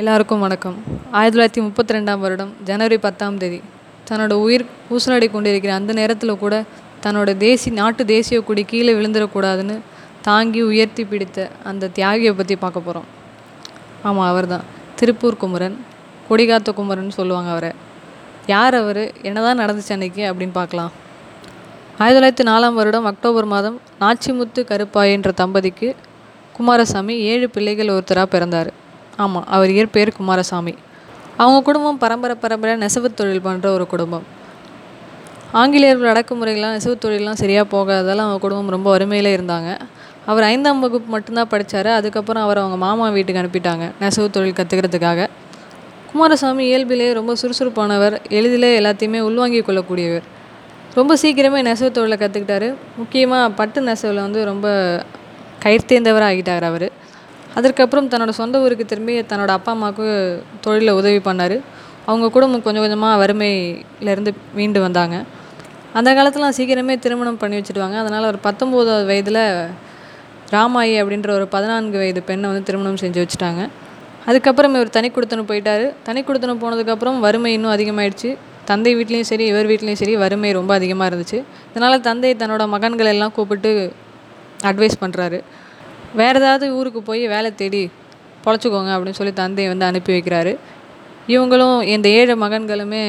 எல்லாருக்கும் வணக்கம். ஆயிரத்தி தொள்ளாயிரத்தி முப்பத்தி ரெண்டாம் வருடம் ஜனவரி பத்தாம் தேதி. தன்னோட உயிர் ஊசலாடி கொண்டிருக்கிற அந்த நேரத்தில் கூட தன்னோட தேசி நாட்டு தேசிய கொடி கீழே விழுந்துடக்கூடாதுன்னு தாங்கி உயர்த்தி பிடித்த அந்த தியாகியை பற்றி பார்க்க போகிறோம் ஆமாம் அவர் தான் திருப்பூர் குமரன் கொடிகாத்த குமரன் சொல்லுவாங்க அவரை. யார் அவர்? என்னதான் நடந்துச்சு அன்னைக்கு அப்படின்னு பார்க்கலாம். ஆயிரத்தி தொள்ளாயிரத்தி நாலாம் வருடம் அக்டோபர் மாதம் நாச்சிமுத்து கருப்பாய் என்ற தம்பதிக்கு குமாரசாமி ஏழு பிள்ளைகள் ஒருத்தராக பிறந்தார். ஆமாம் அவர் இயற்பெயர் குமாரசாமி. அவங்க குடும்பம் பரம்பரை பரம்பரை நெசவுத் தொழில் பண்ணுற ஒரு குடும்பம். ஆங்கிலேயர்கள் அடக்குமுறைகள்லாம் நெசவு தொழிலெலாம் சரியாக போகாததால் அவங்க குடும்பம் ரொம்ப வறுமையில் இருந்தாங்க. அவர் ஐந்தாம் வகுப்பு மட்டும்தான் படித்தார் அதுக்கப்புறம் அவர் அவங்க மாமா வீட்டுக்கு அனுப்பிட்டாங்க நெசவு தொழில் கற்றுக்கிறதுக்காக குமாரசாமி இயல்பிலே ரொம்ப சுறுசுறுப்பானவர் எளிதிலே எல்லாத்தையுமே உள்வாங்கிக் கொள்ளக்கூடியவர். ரொம்ப சீக்கிரமே நெசவு தொழிலை கற்றுக்கிட்டாரு முக்கியமாக பட்டு நெசவில் வந்து ரொம்ப கைத்தேர்ந்தவராக ஆகிட்டார் அவர். அதற்கப்புறம் தன்னோட சொந்த ஊருக்கு திரும்பி தன்னோட அப்பா அம்மாவுக்கு தொழிலில் உதவி பண்ணார். அவங்க குடும்பம் கொஞ்சம் கொஞ்சமாக வறுமையிலேருந்து மீண்டு வந்தாங்க. அந்த காலத்தில் சீக்கிரமே திருமணம் பண்ணி வச்சுடுவாங்க. அதனால் ஒரு பத்தொம்போதாவது வயதில் ராமாயி அப்படின்ற ஒரு பதினான்கு வயது பெண்ணை வந்து திருமணம் செஞ்சு வச்சுட்டாங்க. அதுக்கப்புறம் இவர் தனி கொடுத்தனு போயிட்டார். தனி கொடுத்தனு போனதுக்கப்புறம் வறுமை இன்னும் அதிகமாயிடுச்சு. தந்தை வீட்லேயும் சரி இவர் வீட்லேயும் சரி வறுமை ரொம்ப அதிகமாக இருந்துச்சு. இதனால் தந்தை தன்னோட மகன்கள் எல்லாம் கூப்பிட்டு அட்வைஸ் பண்ணுறாரு வேறு ஏதாவது ஊருக்கு போய் வேலை தேடி பொழைச்சிக்கோங்க அப்படின்னு சொல்லி தந்தையை வந்து அனுப்பி வைக்கிறாரு. இவங்களும் இந்த ஏழு மகன்களுமே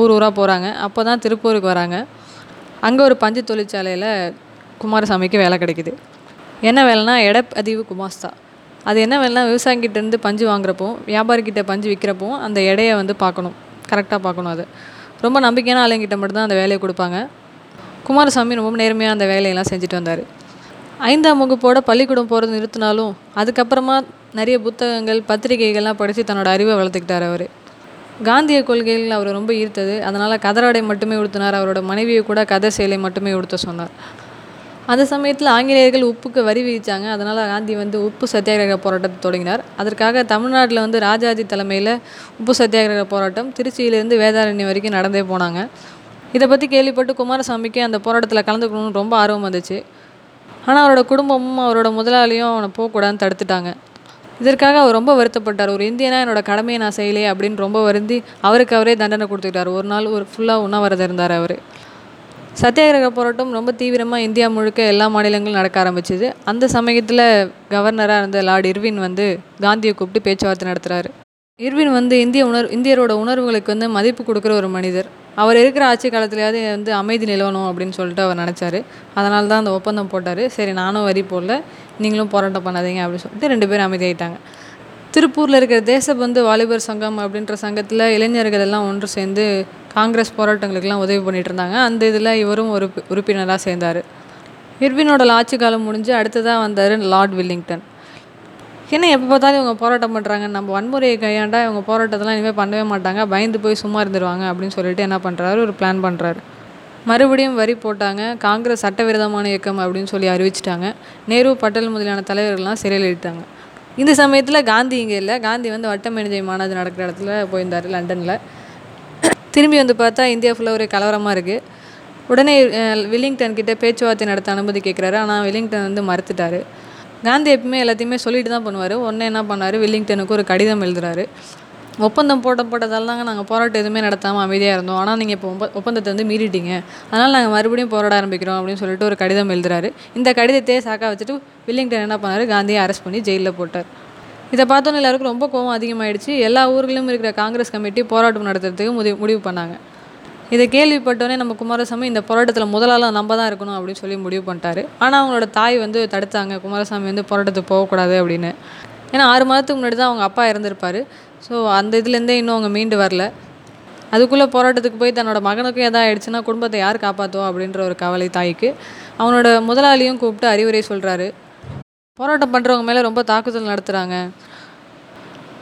ஊர் ஊராக போகிறாங்க அப்போ தான் திருப்பூருக்கு வராங்க. அங்கே ஒரு பஞ்சு தொழிற்சாலையில் குமாரசாமிக்கு வேலை கிடைக்குது. என்ன வேலைனா எடப்பதிவு குமாஸ்தா. அது என்ன வேலைனா விவசாயிகிட்டேருந்து பஞ்சு வாங்குறப்போ வியாபாரிக்கிட்ட பஞ்சு விற்கிறப்போ அந்த எடையை வந்து பார்க்கணும். கரெக்டாக பார்க்கணும் அது. ரொம்ப நம்பிக்கையான ஆளுங்கிட்ட மட்டும்தான் அந்த வேலையை கொடுப்பாங்க. குமாரசாமி ரொம்ப நேர்மையாக அந்த வேலையெல்லாம் செஞ்சுட்டு வந்தார். ஐந்தாம் வகுப்போட பள்ளிக்கூடம் போகிறது நிறுத்தினாலும் அதுக்கப்புறமா நிறைய புத்தகங்கள் பத்திரிகைகள்லாம் படித்து தன்னோட அறிவை வளர்த்துக்கிட்டார் அவர். காந்திய கொள்கைகள் அவர் ரொம்ப ஈர்த்தது. அதனால் கதராடை மட்டுமே உடுத்தினார். அவரோட மனைவியை கூட கதை சேலை மட்டுமே உடுத்த சொன்னார். அந்த சமயத்தில் ஆங்கிலேயர்கள் உப்புக்கு வரி விதித்தாங்க அதனால் காந்தி வந்து உப்பு சத்தியாகிரக போராட்டத்தை தொடங்கினார். அதற்காக தமிழ்நாட்டில் வந்து ராஜாஜி தலைமையில் உப்பு சத்தியாகிரக போராட்டம் திருச்சியிலேருந்து வேதாரண்யம் வரைக்கும் நடந்தே போனாங்க. இதை பற்றி கேள்விப்பட்டு குமாரசாமிக்கு அந்த போராட்டத்தில் கலந்துக்கணும்னு ரொம்ப ஆர்வம் வந்துச்சு. ஆனால் அவரோட குடும்பமும் அவரோட முதலாளியும் அவனை போகக்கூடாதுன்னு தடுத்துட்டாங்க. இதற்காக அவர் ரொம்ப வருத்தப்பட்டார். ஒரு இந்தியனா என்னோட கடமையை நான் செய்யலையே அப்படின்னு ரொம்ப வருந்தி அவருக்கு அவரே தண்டனை கொடுத்துக்கிட்டார். ஒரு நாள் ஒரு ஃபுல்லாக உண்ணாவிரதம் இருந்தார் அவர். சத்தியாகிரக போராட்டம் ரொம்ப தீவிரமாக இந்தியா முழுக்க எல்லா மாநிலங்களும் நடக்க ஆரம்பிச்சிது. அந்த சமயத்தில் கவர்னராக இருந்த லார்ட் இர்வின் வந்து காந்தியை கூப்பிட்டு பேச்சுவார்த்தை நடத்துகிறாரு இர்வின் வந்து இந்திய உணர் இந்தியரோட உணர்வுகளுக்கு வந்து மதிப்பு கொடுக்குற ஒரு மனிதர். அவர் இருக்கிற ஆட்சி காலத்துலையாவது வந்து அமைதி நிலவணும் அப்படின்னு சொல்லிட்டு அவர் நினச்சாரு. அதனால தான் அந்த ஒப்பந்தம் போட்டார். சரி நானும் வரி போடல. நீங்களும் போராட்டம் பண்ணாதீங்க அப்படின்னு சொல்லிட்டு ரெண்டு பேரும் அமைதியாயிட்டாங்க. திருப்பூரில் இருக்கிற தேசபந்து வாலிபர் சங்கம் அப்படின்ற சங்கத்தில் இளைஞர்கள் எல்லாம் ஒன்று சேர்ந்து காங்கிரஸ் போராட்டங்களுக்கெல்லாம் உதவி பண்ணிட்டு இருந்தாங்க. அந்த இதில் இவரும் ஒரு உறுப்பினராக சேர்ந்தார். இர்வினோட ஆட்சி காலம் முடிஞ்சு அடுத்ததாக வந்தார் லார்ட் வில்லிங்டன். ஏன்னா எப்போ பார்த்தாலும் இவங்க போராட்டம் பண்ணுறாங்க நம்ம வன்முறையை கையாண்டா இவங்க போராட்டத்தெல்லாம் இனிமேல் பண்ணவே மாட்டாங்க. பயந்து போய் சும்மா இருந்துருவாங்க அப்படின்னு சொல்லிட்டு என்ன பண்ணுறாரு ஒரு பிளான் பண்ணுறாரு மறுபடியும் வரி போட்டாங்க. காங்கிரஸ் சட்டவிரோதமான இயக்கம் அப்படின்னு சொல்லி அறிவிச்சிட்டாங்க. நேரு பட்டேல் முதலியான தலைவர்கள்லாம் சிறையில் இட்டாங்க இந்த சமயத்தில் காந்தி இங்கே இல்லை. காந்தி வந்து வட்டமேனிஜை மாநாடு நடக்கிற இடத்துல போயிருந்தார் லண்டனில். திரும்பி வந்து பார்த்தா இந்தியா ஃபுல்லாக ஒரு கலவரமாக இருக்குது உடனே வில்லிங்டன் கிட்டே பேச்சுவார்த்தை நடத்த அனுமதி கேட்குறாரு ஆனால் வில்லிங்டன் வந்து மறுத்துட்டார். காந்தி எப்பவுமே எல்லாத்தையுமே சொல்லிட்டு தான் பண்ணுவார். ஒன்று என்ன பண்ணார்? வில்லிங்டனுக்கு ஒரு கடிதம் எழுதுறாரு. ஒப்பந்தம் போட்டப்பட்டதால் தாங்க நாங்கள் போராட்டம் எதுவுமே நடத்தாமல் அமைதியாக இருந்தோம். ஆனால் நீங்கள் இப்போ ஒப்ப ஒப்பந்தத்தை வந்து மீறிட்டீங்க. அதனால் நாங்கள் மறுபடியும் போராட ஆரம்பிக்கிறோம் அப்படின்னு சொல்லிட்டு ஒரு கடிதம் எழுதுறாரு. இந்த கடிதத்தையே சாக்கா வச்சுட்டு வில்லிங்டன் என்ன பண்ணார்? காந்தியை அரெஸ்ட் பண்ணி ஜெயிலில் போட்டார். இதை பார்த்தோன்னே எல்லாருக்கும் ரொம்ப கோவம் அதிகமாகிடுச்சு எல்லா ஊர்களிலும் இருக்கிற காங்கிரஸ் கமிட்டி போராட்டம் நடத்துறதுக்கு முடிவு முடிவு பண்ணாங்க. இதை கேள்விப்பட்டோன்னே நம்ம குமாரசாமி இந்த போராட்டத்தில் முதலாளாக நம்ம தான் இருக்கணும் அப்படின்னு சொல்லி முடிவு பண்ணிட்டாரு. ஆனால் அவங்களோட தாய் வந்து தடுத்தாங்க. குமாரசாமி வந்து போராட்டத்துக்கு போகக்கூடாது அப்படின்னு. ஏன்னா ஆறு மாதத்துக்கு முன்னாடி தான் அவங்க அப்பா இறந்துருப்பார். ஸோ அந்த இதுலேருந்தே இன்னும் அவங்க மீண்டு வரல. அதுக்குள்ளே போராட்டத்துக்கு போய் தன்னோட மகனுக்கும் எதாவது ஆயிடுச்சுன்னா குடும்பத்தை யார் காப்பாற்றுவோம் அப்படின்ற ஒரு கவலை தாய்க்கு. அவனோட முதலாளியும் கூப்பிட்டு அறிவுரை சொல்கிறாரு போராட்டம் பண்ணுறவங்க மேலே ரொம்ப தாக்குதல் நடத்துகிறாங்க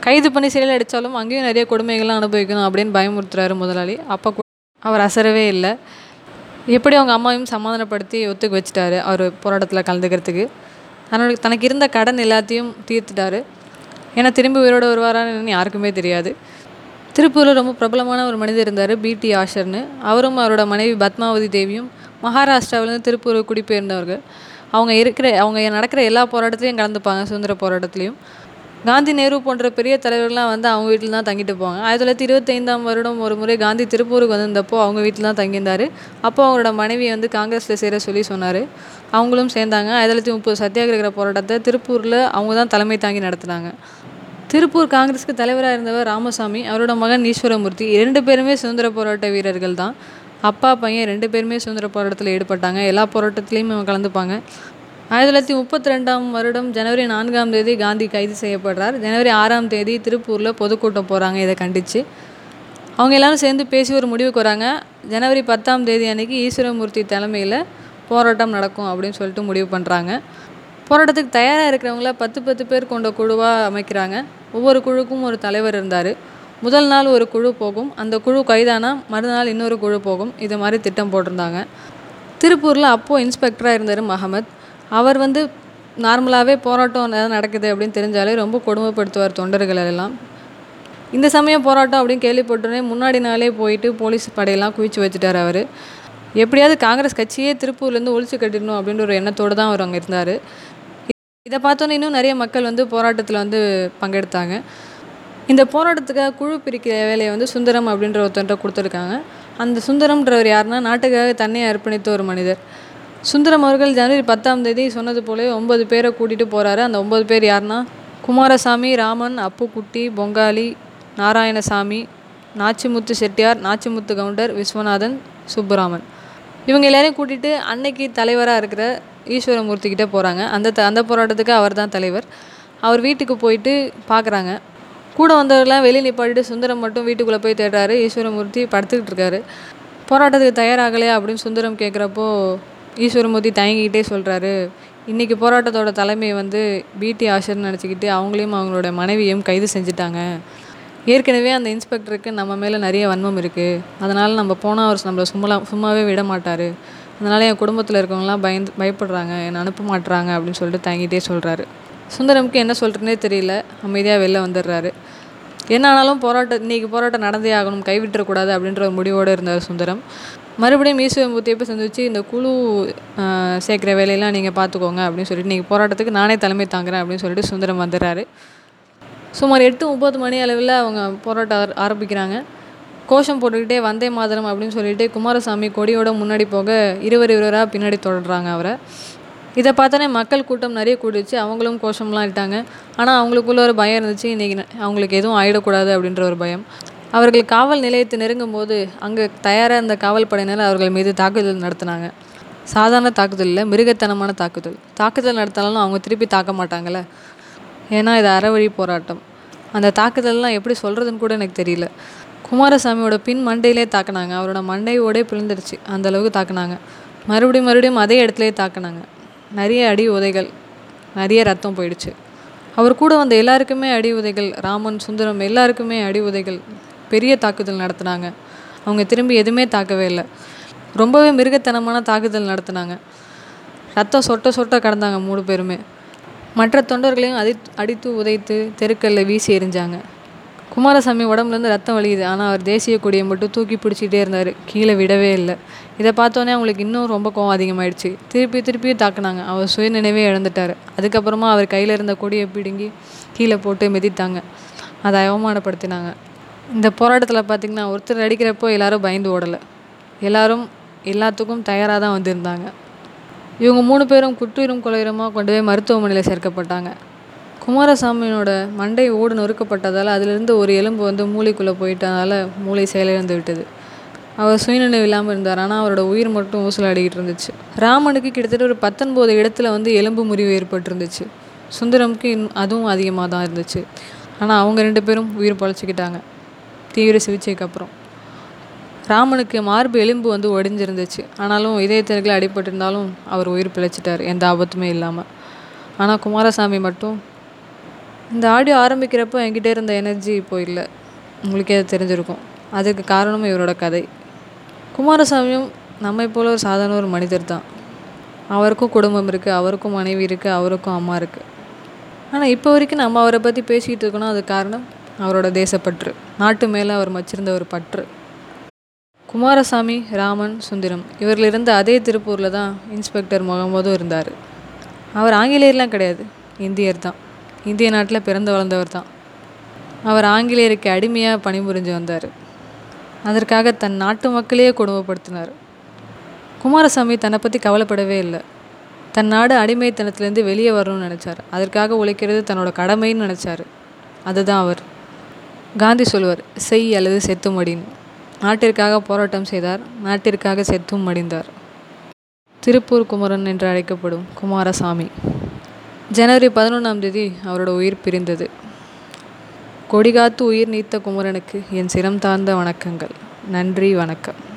கைது பண்ணி சிறையில் அடித்தாலும் அங்கேயும் நிறைய கொடுமைகள்லாம் அனுபவிக்கணும் அப்படின்னு பயமுறுத்துறாரு முதலாளி. அப்போ அவர் அசரவே இல்லை. எப்படி அவங்க அம்மாவையும் சமாதானப்படுத்தி ஒத்துக்க வச்சுட்டாரு அவர் போராட்டத்தில் கலந்துக்கிறதுக்கு? தன்னோட தனக்கு இருந்த கடன் எல்லாத்தையும் தீர்த்துட்டாரு. ஏன்னா திரும்பி உயிரோடு வருவாரான்னு யாருக்குமே தெரியாது. திருப்பூரில் ரொம்ப பிரபலமான ஒரு மனிதர் இருந்தார் பிடி ஆஷர்னு. அவரும் அவரோட மனைவி பத்மாவதி தேவியும் மகாராஷ்டிராவிலேருந்து திருப்பூர் குடிபெயர்ந்தவர்கள். அவங்க இருக்கிற அவங்க நடக்கிற எல்லா போராட்டத்துலையும் கலந்துப்பாங்க சுதந்திர போராட்டத்துலேயும். காந்தி நேரு போன்ற பெரிய தலைவர்கள்லாம் வந்து அவங்க வீட்டில் தான் தங்கிட்டு போவாங்க. ஆயிரத்தி தொள்ளாயிரத்தி இருபத்தைந்தாம் வருடம் ஒரு முறை காந்தி திருப்பூருக்கு வந்திருந்தப்போ அவங்க வீட்டில் தான் தங்கியிருந்தார். அப்போ அவரோட மனைவி வந்து காங்கிரஸில் சேர சொல்லி சொன்னார். அவங்களும் சேர்ந்தாங்க. ஆயிரத்தி தொள்ளாயிரத்தி முப்பது சத்தியாகிரக போராட்டத்தை திருப்பூரில் அவங்க தான் தலைமை தாங்கி நடத்தினாங்க. திருப்பூர் காங்கிரஸுக்கு தலைவராக இருந்தவர் ராமசாமி அவரோட மகன் ஈஸ்வரமூர்த்தி. இரண்டு பேருமே சுதந்திர போராட்ட வீரர்கள் தான். அப்பா பையன் ரெண்டு பேருமே சுதந்திர போராட்டத்தில் ஈடுபட்டாங்க. எல்லா போராட்டத்துலேயும் கலந்துப்பாங்க. ஆயிரத்தி தொள்ளாயிரத்தி முப்பத்தி ரெண்டாம் வருடம் ஜனவரி நான்காம் தேதி காந்தி கைது செய்யப்படுறார். ஜனவரி ஆறாம் தேதி திருப்பூரில் பொதுக்கூட்டம் போகிறாங்க இதை கண்டித்து அவங்க எல்லாரும் சேர்ந்து பேசி ஒரு முடிவுக்கு வராங்க. ஜனவரி பத்தாம் தேதி அன்னைக்கு ஈஸ்வரமூர்த்தி தலைமையில் போராட்டம் நடக்கும் அப்படின்னு சொல்லிட்டு முடிவு பண்ணுறாங்க போராட்டத்துக்கு தயாராக இருக்கிறவங்கள பத்து பத்து பேர் கொண்ட குழுவாக அமைக்கிறாங்க. ஒவ்வொரு குழுக்கும் ஒரு தலைவர் இருந்தார். முதல் நாள் ஒரு குழு போகும். அந்த குழு கைதானா? மறுநாள் இன்னொரு குழு போகும். இது மாதிரி திட்டம் போட்டிருந்தாங்க. திருப்பூரில் அப்போது இன்ஸ்பெக்டராக இருந்தார் மஹமத். அவர் வந்து நார்மலாகவே போராட்டம் ஏதாவது நடக்குது அப்படின்னு தெரிஞ்சாலே ரொம்ப கொடுமைப்படுத்துவார் தொண்டர்கள் எல்லாம். இந்த சமயம் போராட்டம் அப்படின்னு கேள்விப்பட்டோன்னே முன்னாடி நாளே போயிட்டு போலீஸ் படையெல்லாம் குவிச்சு வச்சுட்டார் அவர். எப்படியாவது காங்கிரஸ் கட்சியே திருப்பூர்லேருந்து ஒழிச்சு கட்டிடணும் அப்படின்ற ஒரு எண்ணத்தோடு தான் அவர் அங்கே இருந்தார். இதை பார்த்தோன்னே இன்னும் நிறைய மக்கள் வந்து போராட்டத்தில் வந்து பங்கெடுத்தாங்க. இந்த போராட்டத்துக்காக குழு பிரிக்கிற வேலையை வந்து சுந்தரம் அப்படின்ற ஒருத்தன்ட்ட கொடுத்துருக்காங்க. அந்த சுந்தரம்ன்றவர் யாருன்னா நாட்டுக்காக தன்னையை அர்ப்பணித்த ஒரு மனிதர். சுந்தரம் அவர்கள் ஜனவரி பத்தாம் தேதி சொன்னது போலவே ஒன்பது பேரை கூட்டிகிட்டு போகிறாரு அந்த ஒன்பது பேர் யாருன்னா குமாரசாமி ராமன் அப்புக்குட்டி பொங்காலி நாராயணசாமி நாச்சிமுத்து செட்டியார் நாச்சிமுத்து கவுண்டர் விஸ்வநாதன் சுப்புராமன். இவங்க எல்லாரையும் கூட்டிகிட்டு அன்னைக்கு தலைவராக இருக்கிற ஈஸ்வரமூர்த்திக்கிட்ட போகிறாங்க அந்த த அந்த போராட்டத்துக்கு அவர் தான் தலைவர். அவர் வீட்டுக்கு போயிட்டு பார்க்குறாங்க கூட வந்தவர்கள்லாம் வெளியே நிப்பாட்டிட்டு சுந்தரம் மட்டும் வீட்டுக்குள்ளே போய் தேடுறாரு. ஈஸ்வரமூர்த்தி படுத்துக்கிட்டு இருக்காரு. போராட்டத்துக்கு தயாராகலையா அப்படின்னு சுந்தரம் கேட்குறப்போ ஈஸ்வரமூர்த்தி தயங்கிக்கிட்டே சொல்கிறாரு இன்றைக்கி போராட்டத்தோட தலைமை வந்து பிடி ஆஷர்னு நினச்சிக்கிட்டு அவங்களையும் அவங்களோட மனைவியும் கைது செஞ்சுட்டாங்க. ஏற்கனவே அந்த இன்ஸ்பெக்டருக்கு நம்ம மேலே நிறைய வன்மம் இருக்குது அதனால் நம்ம போனால் அவர் நம்மளை சும்மா சும்மாவே விட மாட்டார். அதனால் என் குடும்பத்தில் இருக்கவங்களாம் பயந்து பயப்படுறாங்க. என்னை அனுப்ப மாட்டுறாங்க அப்படின்னு சொல்லிட்டு தயங்கிட்டே சொல்கிறாரு சுந்தரமுக்கு என்ன சொல்கிறேனே தெரியல. அமைதியாக வெளில வந்துடுறாரு. என்ன ஆனாலும் போராட்டம் இன்றைக்கி போராட்டம் நடந்தே ஆகணும் கைவிட்டுறக்கூடாது அப்படின்ற ஒரு முடிவோடு இருந்தார் சுந்தரம். மறுபடியும் ஈஸ்வரமூர்த்தியை போய் சந்திச்சு இந்த குழு சேர்க்குற வேலையெல்லாம் நீங்கள் பார்த்துக்கோங்க அப்படின்னு சொல்லிட்டு நீங்கள் போராட்டத்துக்கு நானே தலைமை தாங்குறேன் அப்படின்னு சொல்லிட்டு சுந்தரம் வந்துடுறாரு. சுமார் எட்டு முப்பது மணி அளவில் அவங்க போராட்டம் ஆர- ஆரம்பிக்கிறாங்க. கோஷம் போட்டுக்கிட்டே வந்தே மாதரம் அப்படின்னு சொல்லிட்டு குமாரசாமி கொடியோட முன்னாடி போக இருவர் இருவராக பின்னாடி தொடர்றாங்க அவரை. இதை பார்த்தோன்னே மக்கள் கூட்டம் நிறைய கூடிச்சு அவங்களும் கோஷம்லாம் இட்டாங்க. ஆனால் அவங்களுக்குள்ள ஒரு பயம் இருந்துச்சு இன்றைக்கி அவங்களுக்கு எதுவும் ஆயிடக்கூடாது அப்படின்ற ஒரு பயம். அவர்கள் காவல் நிலையத்தை நெருங்கும் போது அங்கே தயாராக இருந்த காவல் படையினர் அவர்கள் மீது தாக்குதல் நடத்தினாங்க. சாதாரண தாக்குதல் இல்லை மிருகத்தனமான தாக்குதல். தாக்குதல் நடத்தினாலும் அவங்க திருப்பி தாக்க மாட்டாங்கல்ல. ஏன்னா இது அறவழி போராட்டம். அந்த தாக்குதல்லாம் எப்படி சொல்கிறதுன்னு கூட எனக்கு தெரியல. குமாரசாமியோட பின் மண்டையிலே தாக்குனாங்க. அவரோட மண்டையோடே பிளந்துருச்சு அந்தளவுக்கு தாக்குனாங்க. மறுபடியும் மறுபடியும் அதே இடத்துலையே தாக்குனாங்க. நிறைய அடி உதைகள் நிறைய ரத்தம் போயிடுச்சு. அவர் கூட வந்த எல்லாருக்குமே அடி உதைகள் ராமன் சுந்தரம் எல்லாருக்குமே அடி உதைகள் பெரிய தாக்குதல் நடத்துனாங்க. அவங்க திரும்பி எதுவுமே தாக்கவே இல்லை. ரொம்பவே மிருகத்தனமான தாக்குதல் நடத்துனாங்க. ரத்தம் சொட்ட சொட்ட கடந்தாங்க மூணு பேருமே. மற்ற தொண்டர்களையும் அடி அடித்து உதைத்து தெருக்கல்ல வீசி எறிஞ்சாங்க. குமாரசாமி உடம்புலேருந்து ரத்தம் வலியுது ஆனால் அவர் தேசிய கொடியை மட்டும் தூக்கி பிடிச்சிட்டே இருந்தார். கீழே விடவே இல்லை. இதை பார்த்தோன்னே அவங்களுக்கு இன்னும் ரொம்ப கோவம் அதிகமாயிடுச்சு. திருப்பி திருப்பியும் தாக்குனாங்க. அவர் சுயநினைவே இழந்துட்டார். அதுக்கப்புறமா அவர் கையில் இருந்த கொடியை பிடுங்கி கீழே போட்டு மிதித்தாங்க. அதை அவமானப்படுத்தினாங்க. இந்த போராட்டத்தில் பார்த்திங்கன்னா ஒருத்தர் அடிக்கிறப்போ எல்லாரும் பயந்து ஓடலை. எல்லாரும் எல்லாத்துக்கும் தயாராக தான் வந்திருந்தாங்க. இவங்க மூணு பேரும் குற்றுயிரும் கொலையுரமாக கொண்டு போய் மருத்துவமனையில் சேர்க்கப்பட்டாங்க. குமாரசாமியோட மண்டை ஓடு நொறுக்கப்பட்டதால் அதிலிருந்து ஒரு எலும்பு வந்து மூளைக்குள்ளே போயிட்டதால மூளை செயலிழந்து விட்டது. அவர் சுயநினைவு இல்லாமல் இருந்தார். ஆனால் அவரோட உயிர் மட்டும் ஊசலாடிக்கிட்டு இருந்துச்சு. ராமனுக்கு கிட்டத்தட்ட ஒரு பத்தொன்பது இடத்துல வந்து எலும்பு முறிவு ஏற்பட்டிருந்துச்சு. சுந்தரமுக்கு அதுவும் அதிகமாக தான் இருந்துச்சு. ஆனால் அவங்க ரெண்டு பேரும் உயிர் பழச்சிக்கிட்டாங்க. தீவிர சிகிச்சைக்கு அப்புறம். ராமனுக்கு மார்பு எலும்பு வந்து ஒடிஞ்சிருந்துச்சு. ஆனாலும் இதயத்திற்கு அடிபட்டிருந்தாலும் அவர் உயிர் பிழைச்சிட்டார். எந்த ஆபத்துமே இல்லாமல் ஆனால் குமாரசாமி மட்டும் இந்த ஆடியோ ஆரம்பிக்கிறப்போ என்கிட்ட இருந்த எனர்ஜி இப்போ இல்லை. உங்களுக்கே அது தெரிஞ்சிருக்கும். அதுக்கு காரணமும் இவரோட கதை. குமாரசாமியும் நம்மை போல ஒரு சாதாரண ஒரு மனிதர் தான். அவருக்கும் குடும்பம் இருக்குது அவருக்கும் மனைவி இருக்குது அவருக்கும் அம்மா இருக்குது ஆனால் இப்போ வரைக்கும் நம்ம அவரை பற்றி பேசிக்கிட்டு இருக்கணும் அது காரணம் அவரோட தேசப்பற்று. நாட்டு மேலே அவர் வச்சிருந்த ஒரு பற்று. குமாரசாமி ராமன் சுந்தரம் இவர்கள் இருந்த அதே திருப்பூரில் தான் இன்ஸ்பெக்டர் முகமதும் இருந்தார். அவர் ஆங்கிலேயர்லாம் கிடையாது இந்தியர் தான். இந்திய நாட்டில் பிறந்து வளர்ந்தவர் தான். அவர் ஆங்கிலேயருக்கு அடிமையாக பணிபுரிஞ்சு வந்தார். அதற்காக தன் நாட்டு மக்களையே கொடுமைப்படுத்தினார். குமாரசாமி தன்னை பற்றி கவலைப்படவே இல்லை. தன் நாடு அடிமைத்தனத்துலேருந்து வெளியே வரணும்னு நினச்சார். அதற்காக உழைக்கிறது தன்னோட கடமைன்னு நினச்சார். அதுதான் அவர். காந்தி சொல்வார் செய் அல்லது செத்து மடின்னு நாட்டிற்காக போராட்டம் செய்தார் நாட்டிற்காக செத்தும் மடிந்தார். திருப்பூர் குமரன் என்று அழைக்கப்படும் குமாரசாமி. ஜனவரி பதினொன்றாம் தேதி அவரோட உயிர் பிரிந்தது. கொடிகாத்து உயிர் நீத்த குமரனுக்கு என் சிரம் தாழ்ந்த வணக்கங்கள். நன்றி வணக்கம்.